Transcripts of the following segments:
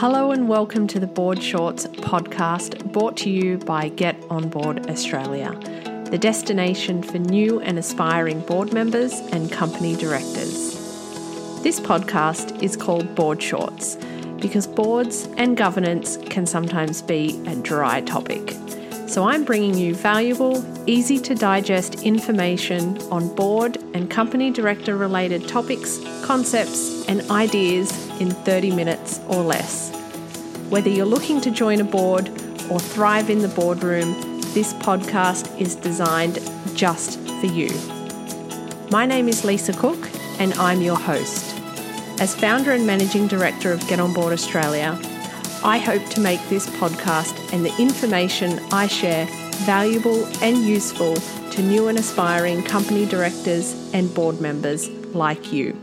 Hello and welcome to the Board Shorts podcast brought to you by Get On Board Australia, the destination for new and aspiring board members and company directors. This podcast is called Board Shorts because boards and governance can sometimes be a dry topic. So I'm bringing you valuable, easy to digest information on board and company director related topics, concepts, and ideas in 30 minutes or less. Whether you're looking to join a board or thrive in the boardroom, this podcast is designed just for you. My name is Lisa Cook, and I'm your host. As founder and managing director of Get On Board Australia, I hope to make this podcast and the information I share valuable and useful to new and aspiring company directors and board members like you.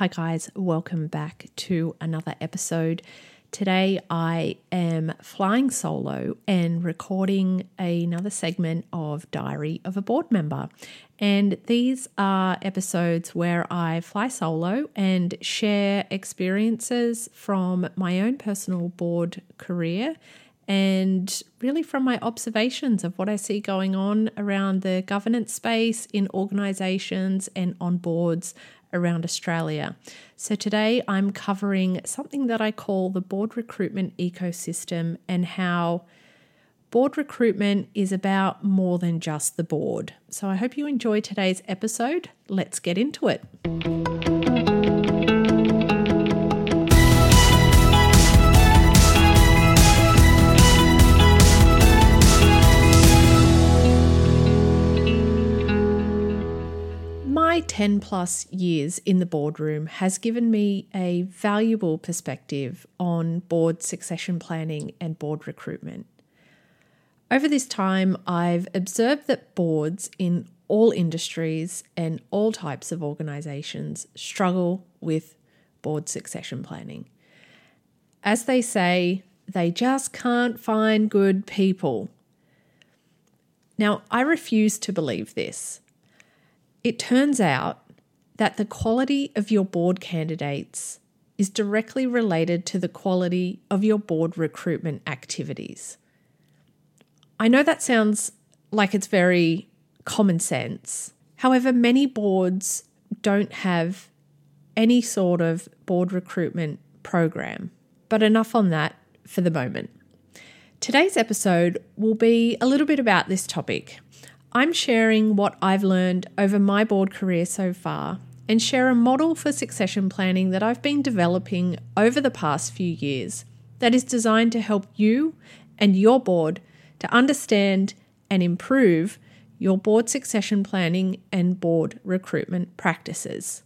Hi, guys, welcome back to another episode. Today, I am flying solo and recording another segment of Diary of a Board Member. And these are episodes where I fly solo and share experiences from my own personal board career and really from my observations of what I see going on around the governance space in organizations and on boards around Australia. So today I'm covering something that I call the board recruitment ecosystem and how board recruitment is about more than just the board. So I hope you enjoy today's episode. Let's get into it. 10 plus years in the boardroom has given me a valuable perspective on board succession planning and board recruitment. Over this time, I've observed that boards in all industries and all types of organisations struggle with board succession planning. As they say, they just can't find good people. Now, I refuse to believe this. It turns out that the quality of your board candidates is directly related to the quality of your board recruitment activities. I know that sounds like it's very common sense. However, many boards don't have any sort of board recruitment program. But enough on that for the moment. Today's episode will be a little bit about this topic. I'm sharing what I've learned over my board career so far and share a model for succession planning that I've been developing over the past few years that is designed to help you and your board to understand and improve your board succession planning and board recruitment practices.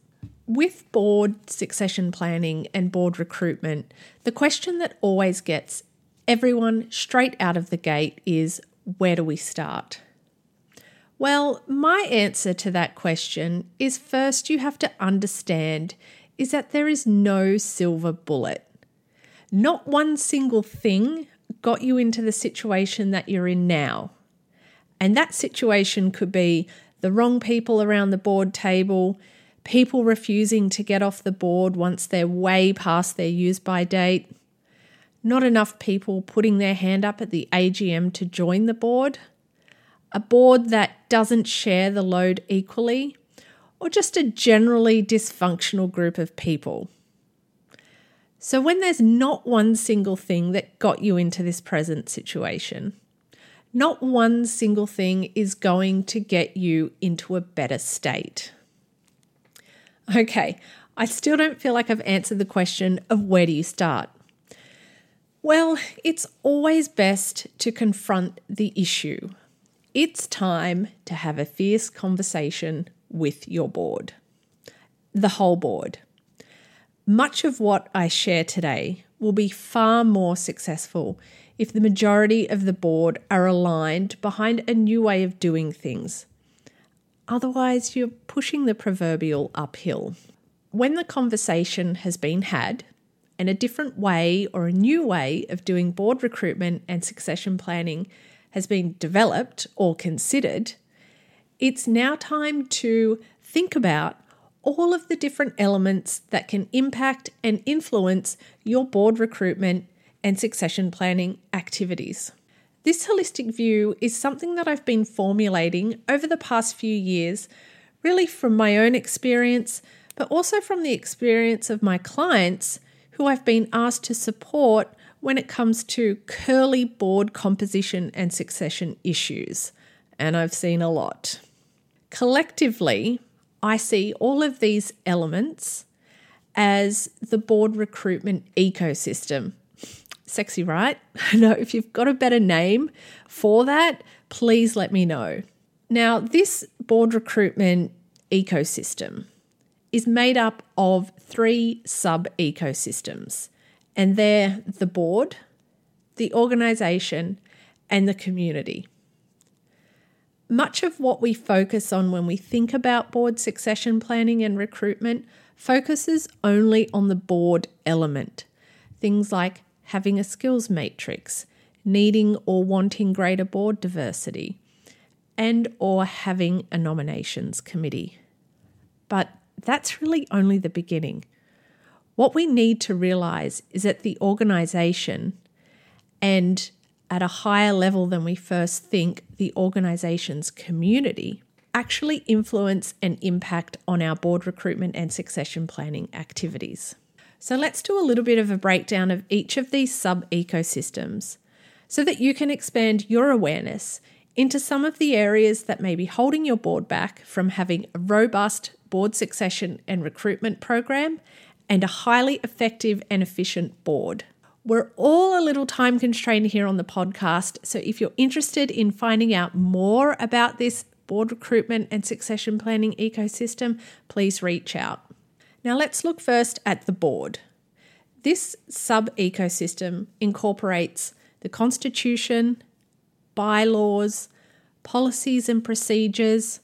With board succession planning and board recruitment, the question that always gets everyone straight out of the gate is where do we start? Well, my answer to that question is first you have to understand is that there is no silver bullet. Not one single thing got you into the situation that you're in now. And that situation could be the wrong people around the board table, people refusing to get off the board once they're way past their use by date, not enough people putting their hand up at the AGM to join the board, a board that doesn't share the load equally, or just a generally dysfunctional group of people. So, when there's not one single thing that got you into this present situation, not one single thing is going to get you into a better state. Okay, I still don't feel like I've answered the question of where do you start? Well, it's always best to confront the issue. It's time to have a fierce conversation with your board, the whole board. Much of what I share today will be far more successful if the majority of the board are aligned behind a new way of doing things. Otherwise, you're pushing the proverbial uphill. When the conversation has been had, and a different way or a new way of doing board recruitment and succession planning has been developed or considered, it's now time to think about all of the different elements that can impact and influence your board recruitment and succession planning activities. This holistic view is something that I've been formulating over the past few years, really from my own experience, but also from the experience of my clients who I've been asked to support when it comes to curly board composition and succession issues. And I've seen a lot. Collectively, I see all of these elements as the board recruitment ecosystem. Sexy, right? I know if you've got a better name for that, please let me know. Now, this board recruitment ecosystem is made up of three sub ecosystems, and they're the board, the organization, and the community. Much of what we focus on when we think about board succession planning and recruitment focuses only on the board element. Things like having a skills matrix, needing or wanting greater board diversity, and or having a nominations committee. But that's really only the beginning. What we need to realize is that the organization and at a higher level than we first think, the organization's community actually influence and impact on our board recruitment and succession planning activities. So let's do a little bit of a breakdown of each of these sub ecosystems so that you can expand your awareness into some of the areas that may be holding your board back from having a robust board succession and recruitment program and a highly effective and efficient board. We're all a little time constrained here on the podcast. So if you're interested in finding out more about this board recruitment and succession planning ecosystem, please reach out. Now let's look first at the board. This sub ecosystem incorporates the Constitution, bylaws, policies and procedures,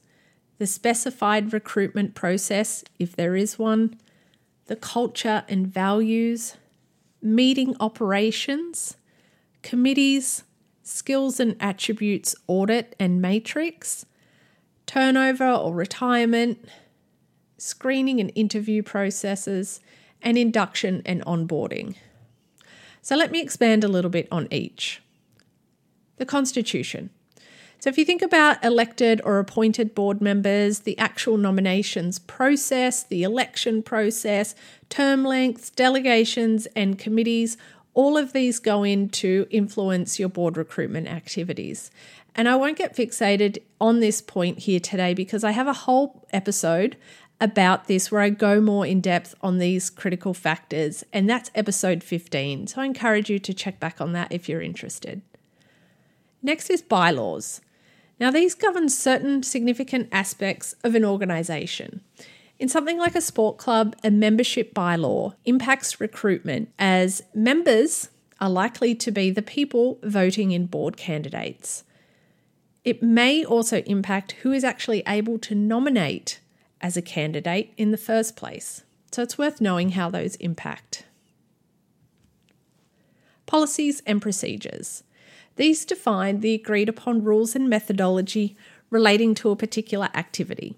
the specified recruitment process, if there is one, the culture and values, meeting operations, committees, skills and attributes audit and matrix, turnover or retirement, screening and interview processes, and induction and onboarding. So let me expand a little bit on each. The Constitution. So, if you think about elected or appointed board members, the actual nominations process, the election process, term lengths, delegations, and committees, all of these go in to influence your board recruitment activities. And I won't get fixated on this point here today because I have a whole episode about this where I go more in depth on these critical factors, and that's episode 15. So I encourage you to check back on that if you're interested. Next is bylaws. Now, these govern certain significant aspects of an organisation. In something like a sport club, a membership bylaw impacts recruitment as members are likely to be the people voting in board candidates. It may also impact who is actually able to nominate as a candidate in the first place. So it's worth knowing how those impact. Policies and procedures. These define the agreed upon rules and methodology relating to a particular activity.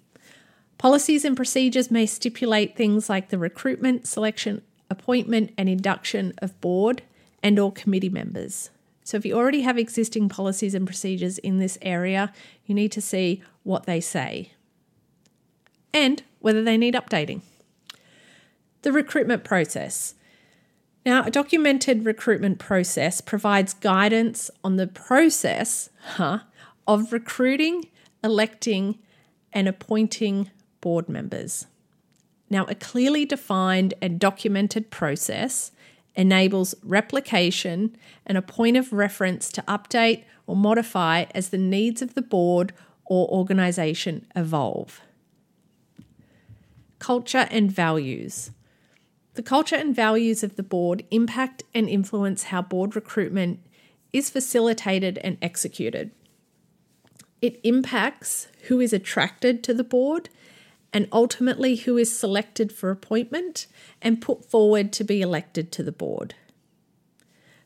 Policies and procedures may stipulate things like the recruitment, selection, appointment and induction of board and or committee members. So if you already have existing policies and procedures in this area, you need to see what they say and whether they need updating. The recruitment process. Now, a documented recruitment process provides guidance on the process huh, of recruiting, electing, and appointing board members. Now, a clearly defined and documented process enables replication and a point of reference to update or modify as the needs of the board or organisation evolve. Culture and values. The culture and values of the board impact and influence how board recruitment is facilitated and executed. It impacts who is attracted to the board and ultimately who is selected for appointment and put forward to be elected to the board.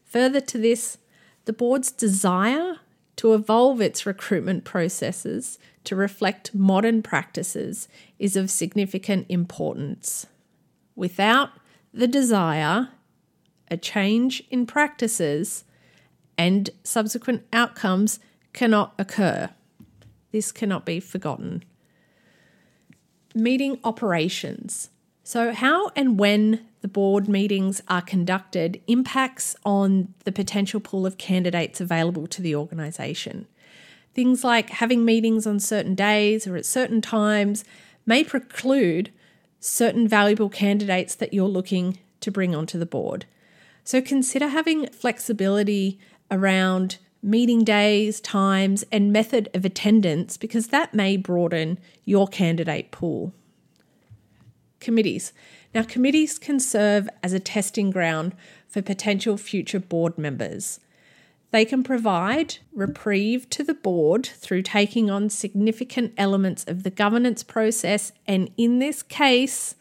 Further to this, the board's desire to evolve its recruitment processes to reflect modern practices is of significant importance. Without the desire, a change in practices and subsequent outcomes cannot occur. This cannot be forgotten. Meeting operations. So, how and when the board meetings are conducted impacts on the potential pool of candidates available to the organisation. Things like having meetings on certain days or at certain times may preclude certain valuable candidates that you're looking to bring onto the board. So consider having flexibility around meeting days, times, and method of attendance because that may broaden your candidate pool. Committees. Now, committees can serve as a testing ground for potential future board members. They can provide reprieve to the board through taking on significant elements of the governance process, and in this case,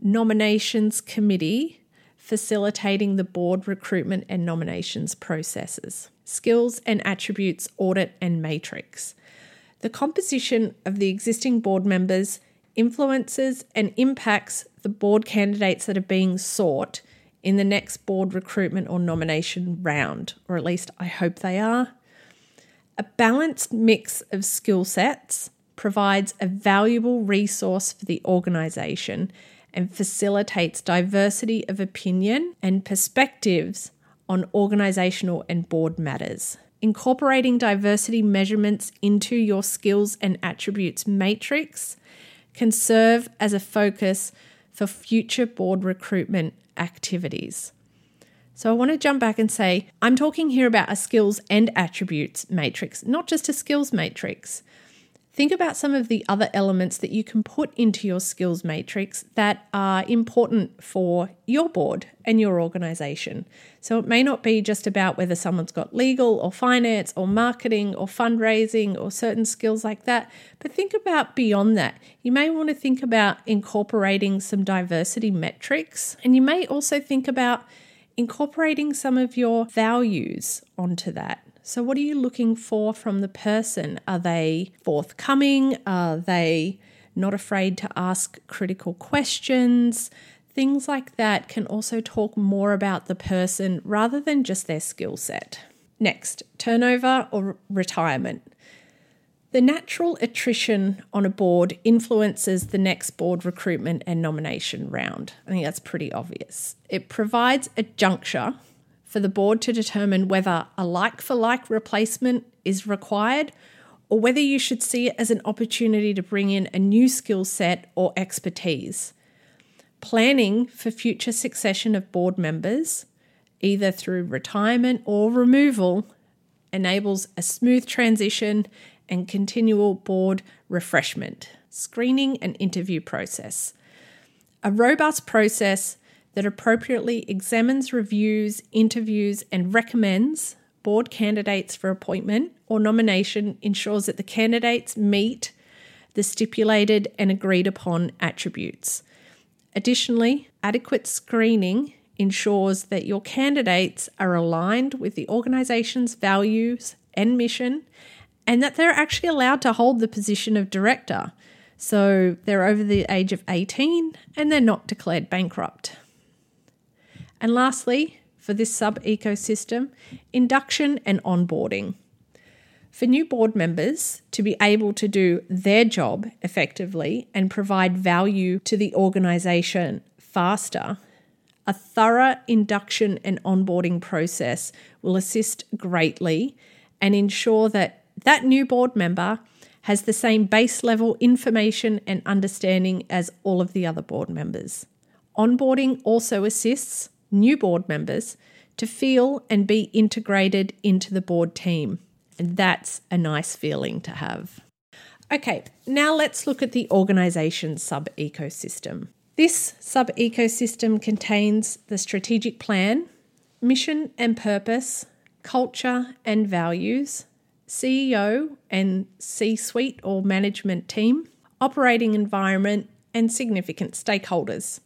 nominations committee facilitating the board recruitment and nominations processes, skills and attributes audit and matrix. The composition of the existing board members influences and impacts the board candidates that are being sought in the next board recruitment or nomination round, or at least I hope they are. A balanced mix of skill sets provides a valuable resource for the organisation and facilitates diversity of opinion and perspectives on organisational and board matters. Incorporating diversity measurements into your skills and attributes matrix can serve as a focus for future board recruitment activities. So I want to jump back and say I'm talking here about a skills and attributes matrix, not just a skills matrix. Think about some of the other elements that you can put into your skills matrix that are important for your board and your organization. So it may not be just about whether someone's got legal or finance or marketing or fundraising or certain skills like that, but think about beyond that. You may want to think about incorporating some diversity metrics, and you may also think about incorporating some of your values onto that. So, what are you looking for from the person? Are they forthcoming? Are they not afraid to ask critical questions? Things like that can also talk more about the person rather than just their skill set. Next, turnover or retirement. The natural attrition on a board influences the next board recruitment and nomination round. I think that's pretty obvious. It provides a juncture for the board to determine whether a like for like replacement is required or whether you should see it as an opportunity to bring in a new skill set or expertise. Planning for future succession of board members, either through retirement or removal, enables a smooth transition and continual board refreshment. Screening and interview process. A robust process that appropriately examines, reviews, interviews, and recommends board candidates for appointment or nomination ensures that the candidates meet the stipulated and agreed upon attributes. Additionally, adequate screening ensures that your candidates are aligned with the organisation's values and mission and that they're actually allowed to hold the position of director. So they're over the age of 18 and they're not declared bankrupt. And lastly, for this sub ecosystem, induction and onboarding. For new board members to be able to do their job effectively and provide value to the organisation faster, a thorough induction and onboarding process will assist greatly and ensure that that new board member has the same base level information and understanding as all of the other board members. Onboarding also assists new board members to feel and be integrated into the board team. And that's a nice feeling to have. Okay, now let's look at the organisation sub ecosystem. This sub ecosystem contains the strategic plan, mission and purpose, culture and values, CEO and C suite or management team, operating environment, and significant stakeholders.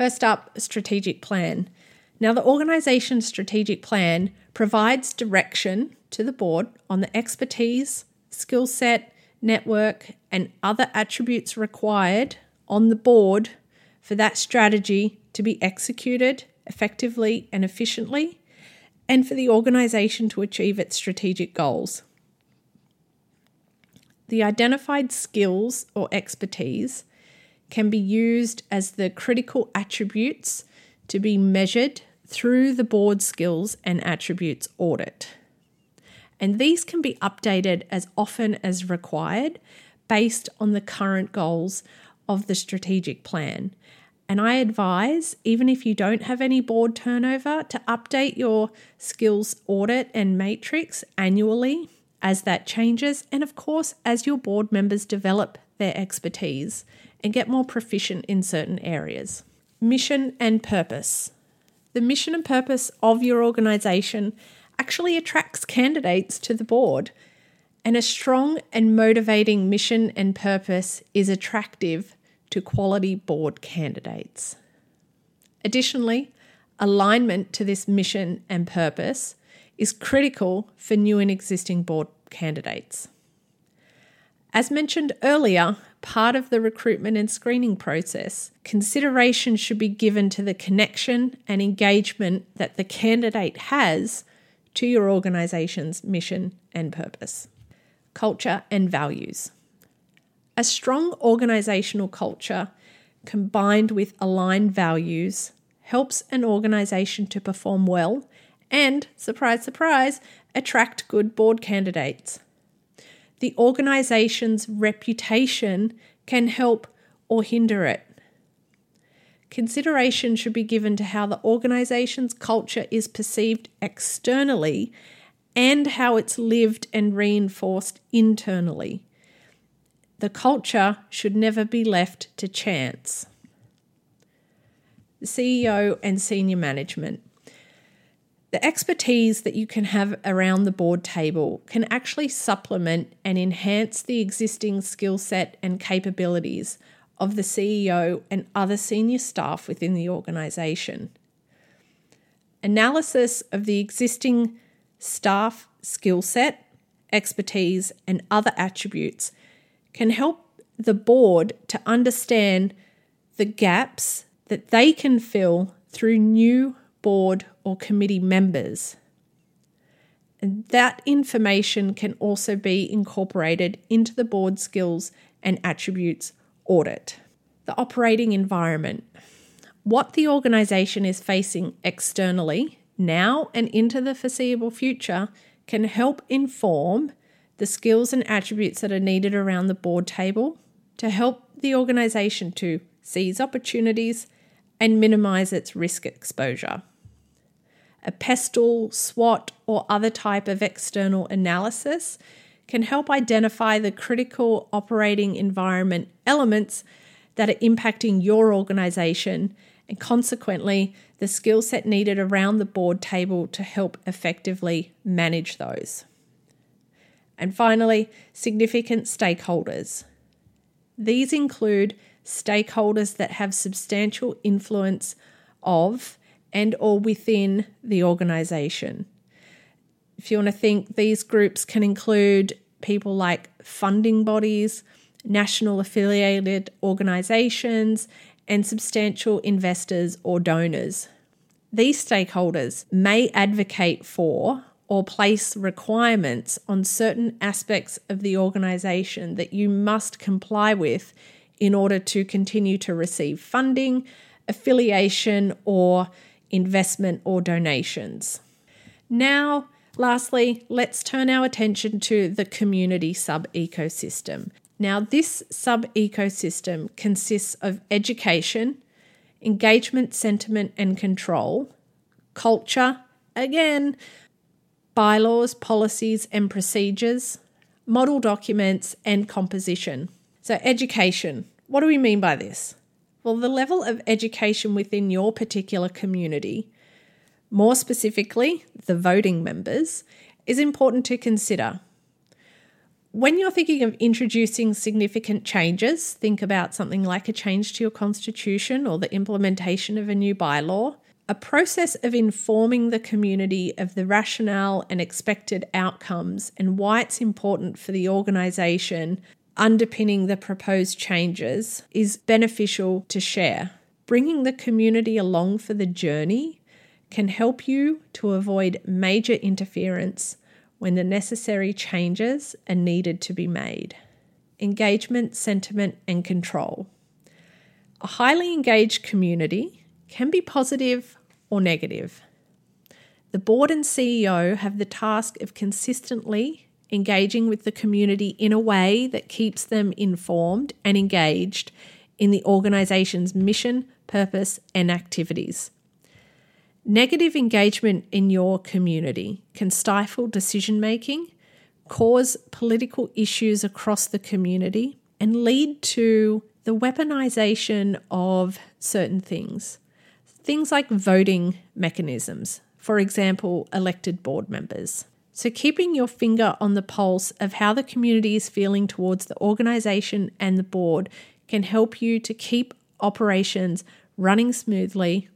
First up, strategic plan. Now, the organisation's strategic plan provides direction to the board on the expertise, skill set, network, and other attributes required on the board for that strategy to be executed effectively and efficiently, and for the organisation to achieve its strategic goals. The identified skills or expertise can be used as the critical attributes to be measured through the board skills and attributes audit. And these can be updated as often as required based on the current goals of the strategic plan. And I advise, even if you don't have any board turnover, to update your skills audit and matrix annually as that changes, and of course, as your board members develop their expertise and get more proficient in certain areas. Mission and purpose. The mission and purpose of your organisation actually attracts candidates to the board, and a strong and motivating mission and purpose is attractive to quality board candidates. Additionally, alignment to this mission and purpose is critical for new and existing board candidates. As mentioned earlier, part of the recruitment and screening process, consideration should be given to the connection and engagement that the candidate has to your organisation's mission and purpose. Culture and values. A strong organisational culture combined with aligned values helps an organisation to perform well and, surprise, surprise, attract good board candidates. The organisation's reputation can help or hinder it. Consideration should be given to how the organisation's culture is perceived externally and how it's lived and reinforced internally. The culture should never be left to chance. The CEO and senior management. The expertise that you can have around the board table can actually supplement and enhance the existing skill set and capabilities of the CEO and other senior staff within the organisation. Analysis of the existing staff skill set, expertise, and other attributes can help the board to understand the gaps that they can fill through new board or committee members. And that information can also be incorporated into the board skills and attributes audit. The operating environment. What the organisation is facing externally now and into the foreseeable future can help inform the skills and attributes that are needed around the board table to help the organisation to seize opportunities and minimise its risk exposure a PESTLE, SWOT, or other type of external analysis can help identify the critical operating environment elements that are impacting your organization and consequently the skill set needed around the board table to help effectively manage those. And finally, significant stakeholders. These include stakeholders that have substantial influence of and or within the organization. If you want to think, these groups can include people like funding bodies, national affiliated organizations, and substantial investors or donors. These stakeholders may advocate for or place requirements on certain aspects of the organization that you must comply with in order to continue to receive funding, affiliation, or investment, or donations. Now, lastly, let's turn our attention to the community sub ecosystem. Now, this sub ecosystem consists of education, engagement, sentiment, and control, culture, again, bylaws, policies, and procedures, model documents, and composition. So, education. What do we mean by this? Well, the level of education within your particular community, more specifically, the voting members, is important to consider. When you're thinking of introducing significant changes, think about something like a change to your constitution or the implementation of a new bylaw. a process of informing the community of the rationale and expected outcomes and why it's important for the organisation underpinning the proposed changes is beneficial to share. Bringing the community along for the journey can help you to avoid major interference when the necessary changes are needed to be made. Engagement, sentiment, and control. A highly engaged community can be positive or negative. The board and CEO have the task of consistently engaging with the community in a way that keeps them informed and engaged in the organisation's mission, purpose, and activities. Negative engagement in your community can stifle decision making, cause political issues across the community, and lead to the weaponisation of certain things. Things like voting mechanisms, for example, elected board members. So, keeping your finger on the pulse of how the community is feeling towards the organisation and the board can help you to keep operations running smoothly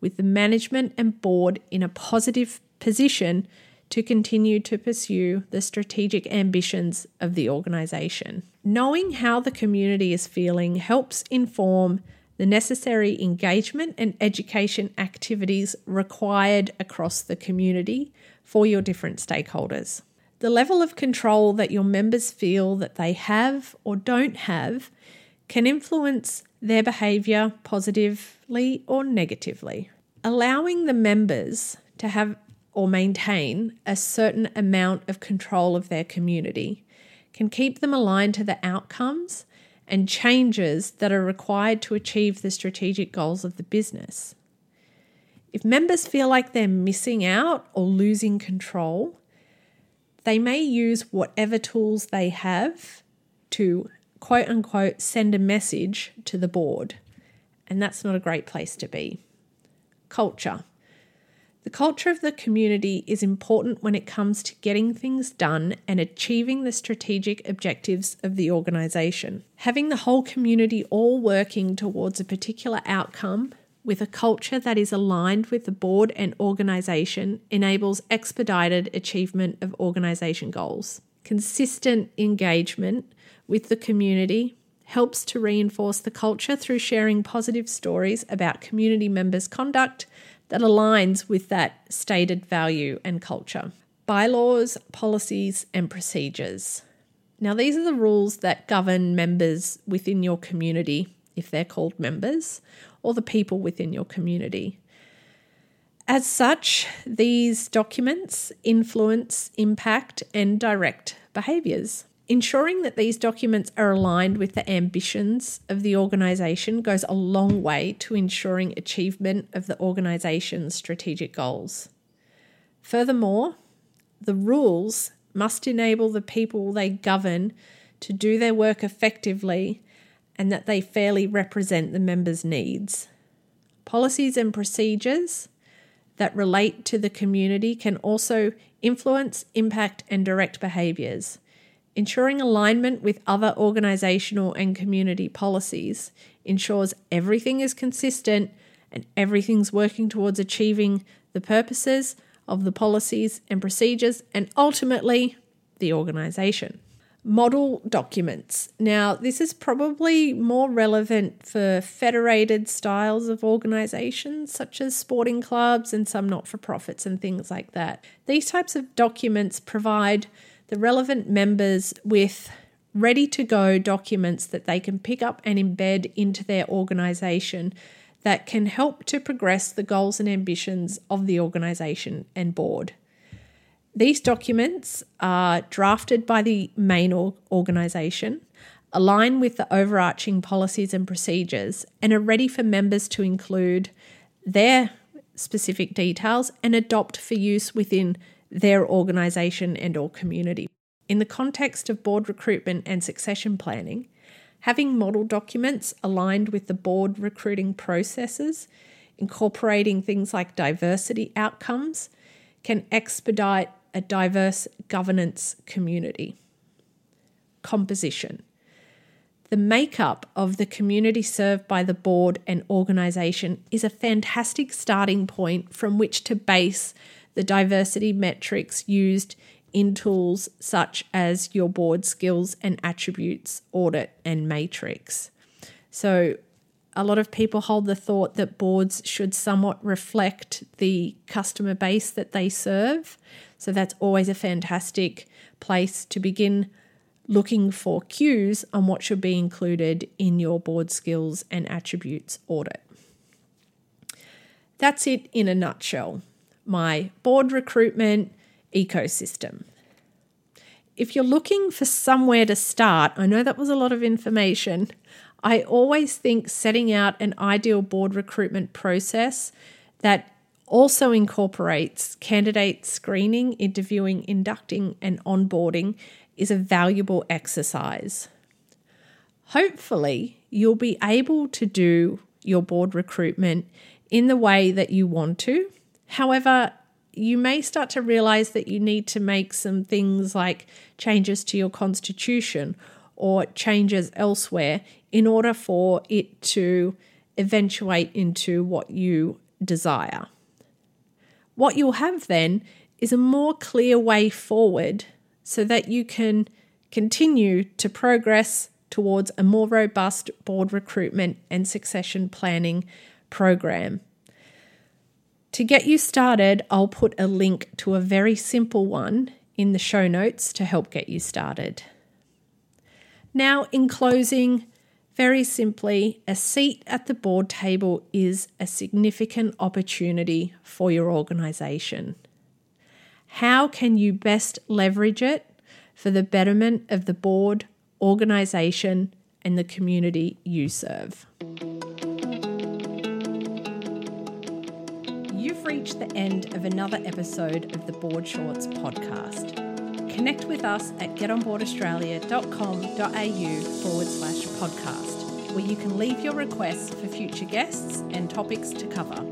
with the management and board in a positive position to continue to pursue the strategic ambitions of the organisation. Knowing how the community is feeling helps inform the necessary engagement and education activities required across the community for your different stakeholders. The level of control that your members feel that they have or don't have can influence their behaviour positively or negatively. Allowing the members to have or maintain a certain amount of control of their community can keep them aligned to the outcomes and changes that are required to achieve the strategic goals of the business. If members feel like they're missing out or losing control, they may use whatever tools they have to quote unquote send a message to the board. And that's not a great place to be. Culture. The culture of the community is important when it comes to getting things done and achieving the strategic objectives of the organisation. Having the whole community all working towards a particular outcome with a culture that is aligned with the board and organisation enables expedited achievement of organisation goals. Consistent engagement with the community helps to reinforce the culture through sharing positive stories about community members' conduct that aligns with that stated value and culture. Bylaws, policies, and procedures. Now, these are the rules that govern members within your community, if they're called members, or the people within your community. As such, these documents influence, impact, and direct behaviours. Ensuring that these documents are aligned with the ambitions of the organisation goes a long way to ensuring achievement of the organisation's strategic goals. Furthermore, the rules must enable the people they govern to do their work effectively and that they fairly represent the members' needs. Policies and procedures that relate to the community can also influence, impact, and direct behaviours. Ensuring alignment with other organisational and community policies ensures everything is consistent and everything's working towards achieving the purposes of the policies and procedures and ultimately the organisation model documents. Now, this is probably more relevant for federated styles of organisations, such as sporting clubs and some not for profits and things like that. These types of documents provide the relevant members with ready to go documents that they can pick up and embed into their organisation that can help to progress the goals and ambitions of the organisation and board. These documents are drafted by the main organisation, align with the overarching policies and procedures, and are ready for members to include their specific details and adopt for use within their organisation and or community. In the context of board recruitment and succession planning, having model documents aligned with the board recruiting processes, incorporating things like diversity outcomes, can expedite a diverse governance community. Composition. the makeup of the community served by the board and organisation is a fantastic starting point from which to base the diversity metrics used in tools such as your board skills and attributes audit and matrix. So, a lot of people hold the thought that boards should somewhat reflect the customer base that they serve. So, that's always a fantastic place to begin looking for cues on what should be included in your board skills and attributes audit. That's it in a nutshell. My board recruitment ecosystem. If you're looking for somewhere to start, I know that was a lot of information. I always think setting out an ideal board recruitment process that also incorporates candidate screening, interviewing, inducting, and onboarding is a valuable exercise. Hopefully, you'll be able to do your board recruitment in the way that you want to. However, you may start to realize that you need to make some things like changes to your constitution or changes elsewhere in order for it to eventuate into what you desire. What you'll have then is a more clear way forward so that you can continue to progress towards a more robust board recruitment and succession planning program. To get you started, I'll put a link to a very simple one in the show notes to help get you started. Now, in closing, very simply, a seat at the board table is a significant opportunity for your organisation. How can you best leverage it for the betterment of the board, organisation, and the community you serve? You've reached the end of another episode of the Board Shorts podcast. Connect with us at getonboardaustralia.com.au forward slash podcast, where you can leave your requests for future guests and topics to cover.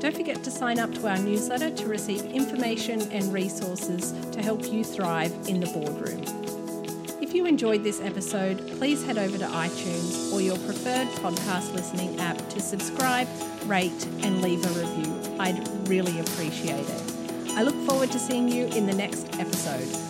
Don't forget to sign up to our newsletter to receive information and resources to help you thrive in the boardroom. If you enjoyed this episode, please head over to iTunes or your preferred podcast listening app to subscribe, rate, and leave a review. I'd really appreciate it. I look forward to seeing you in the next episode.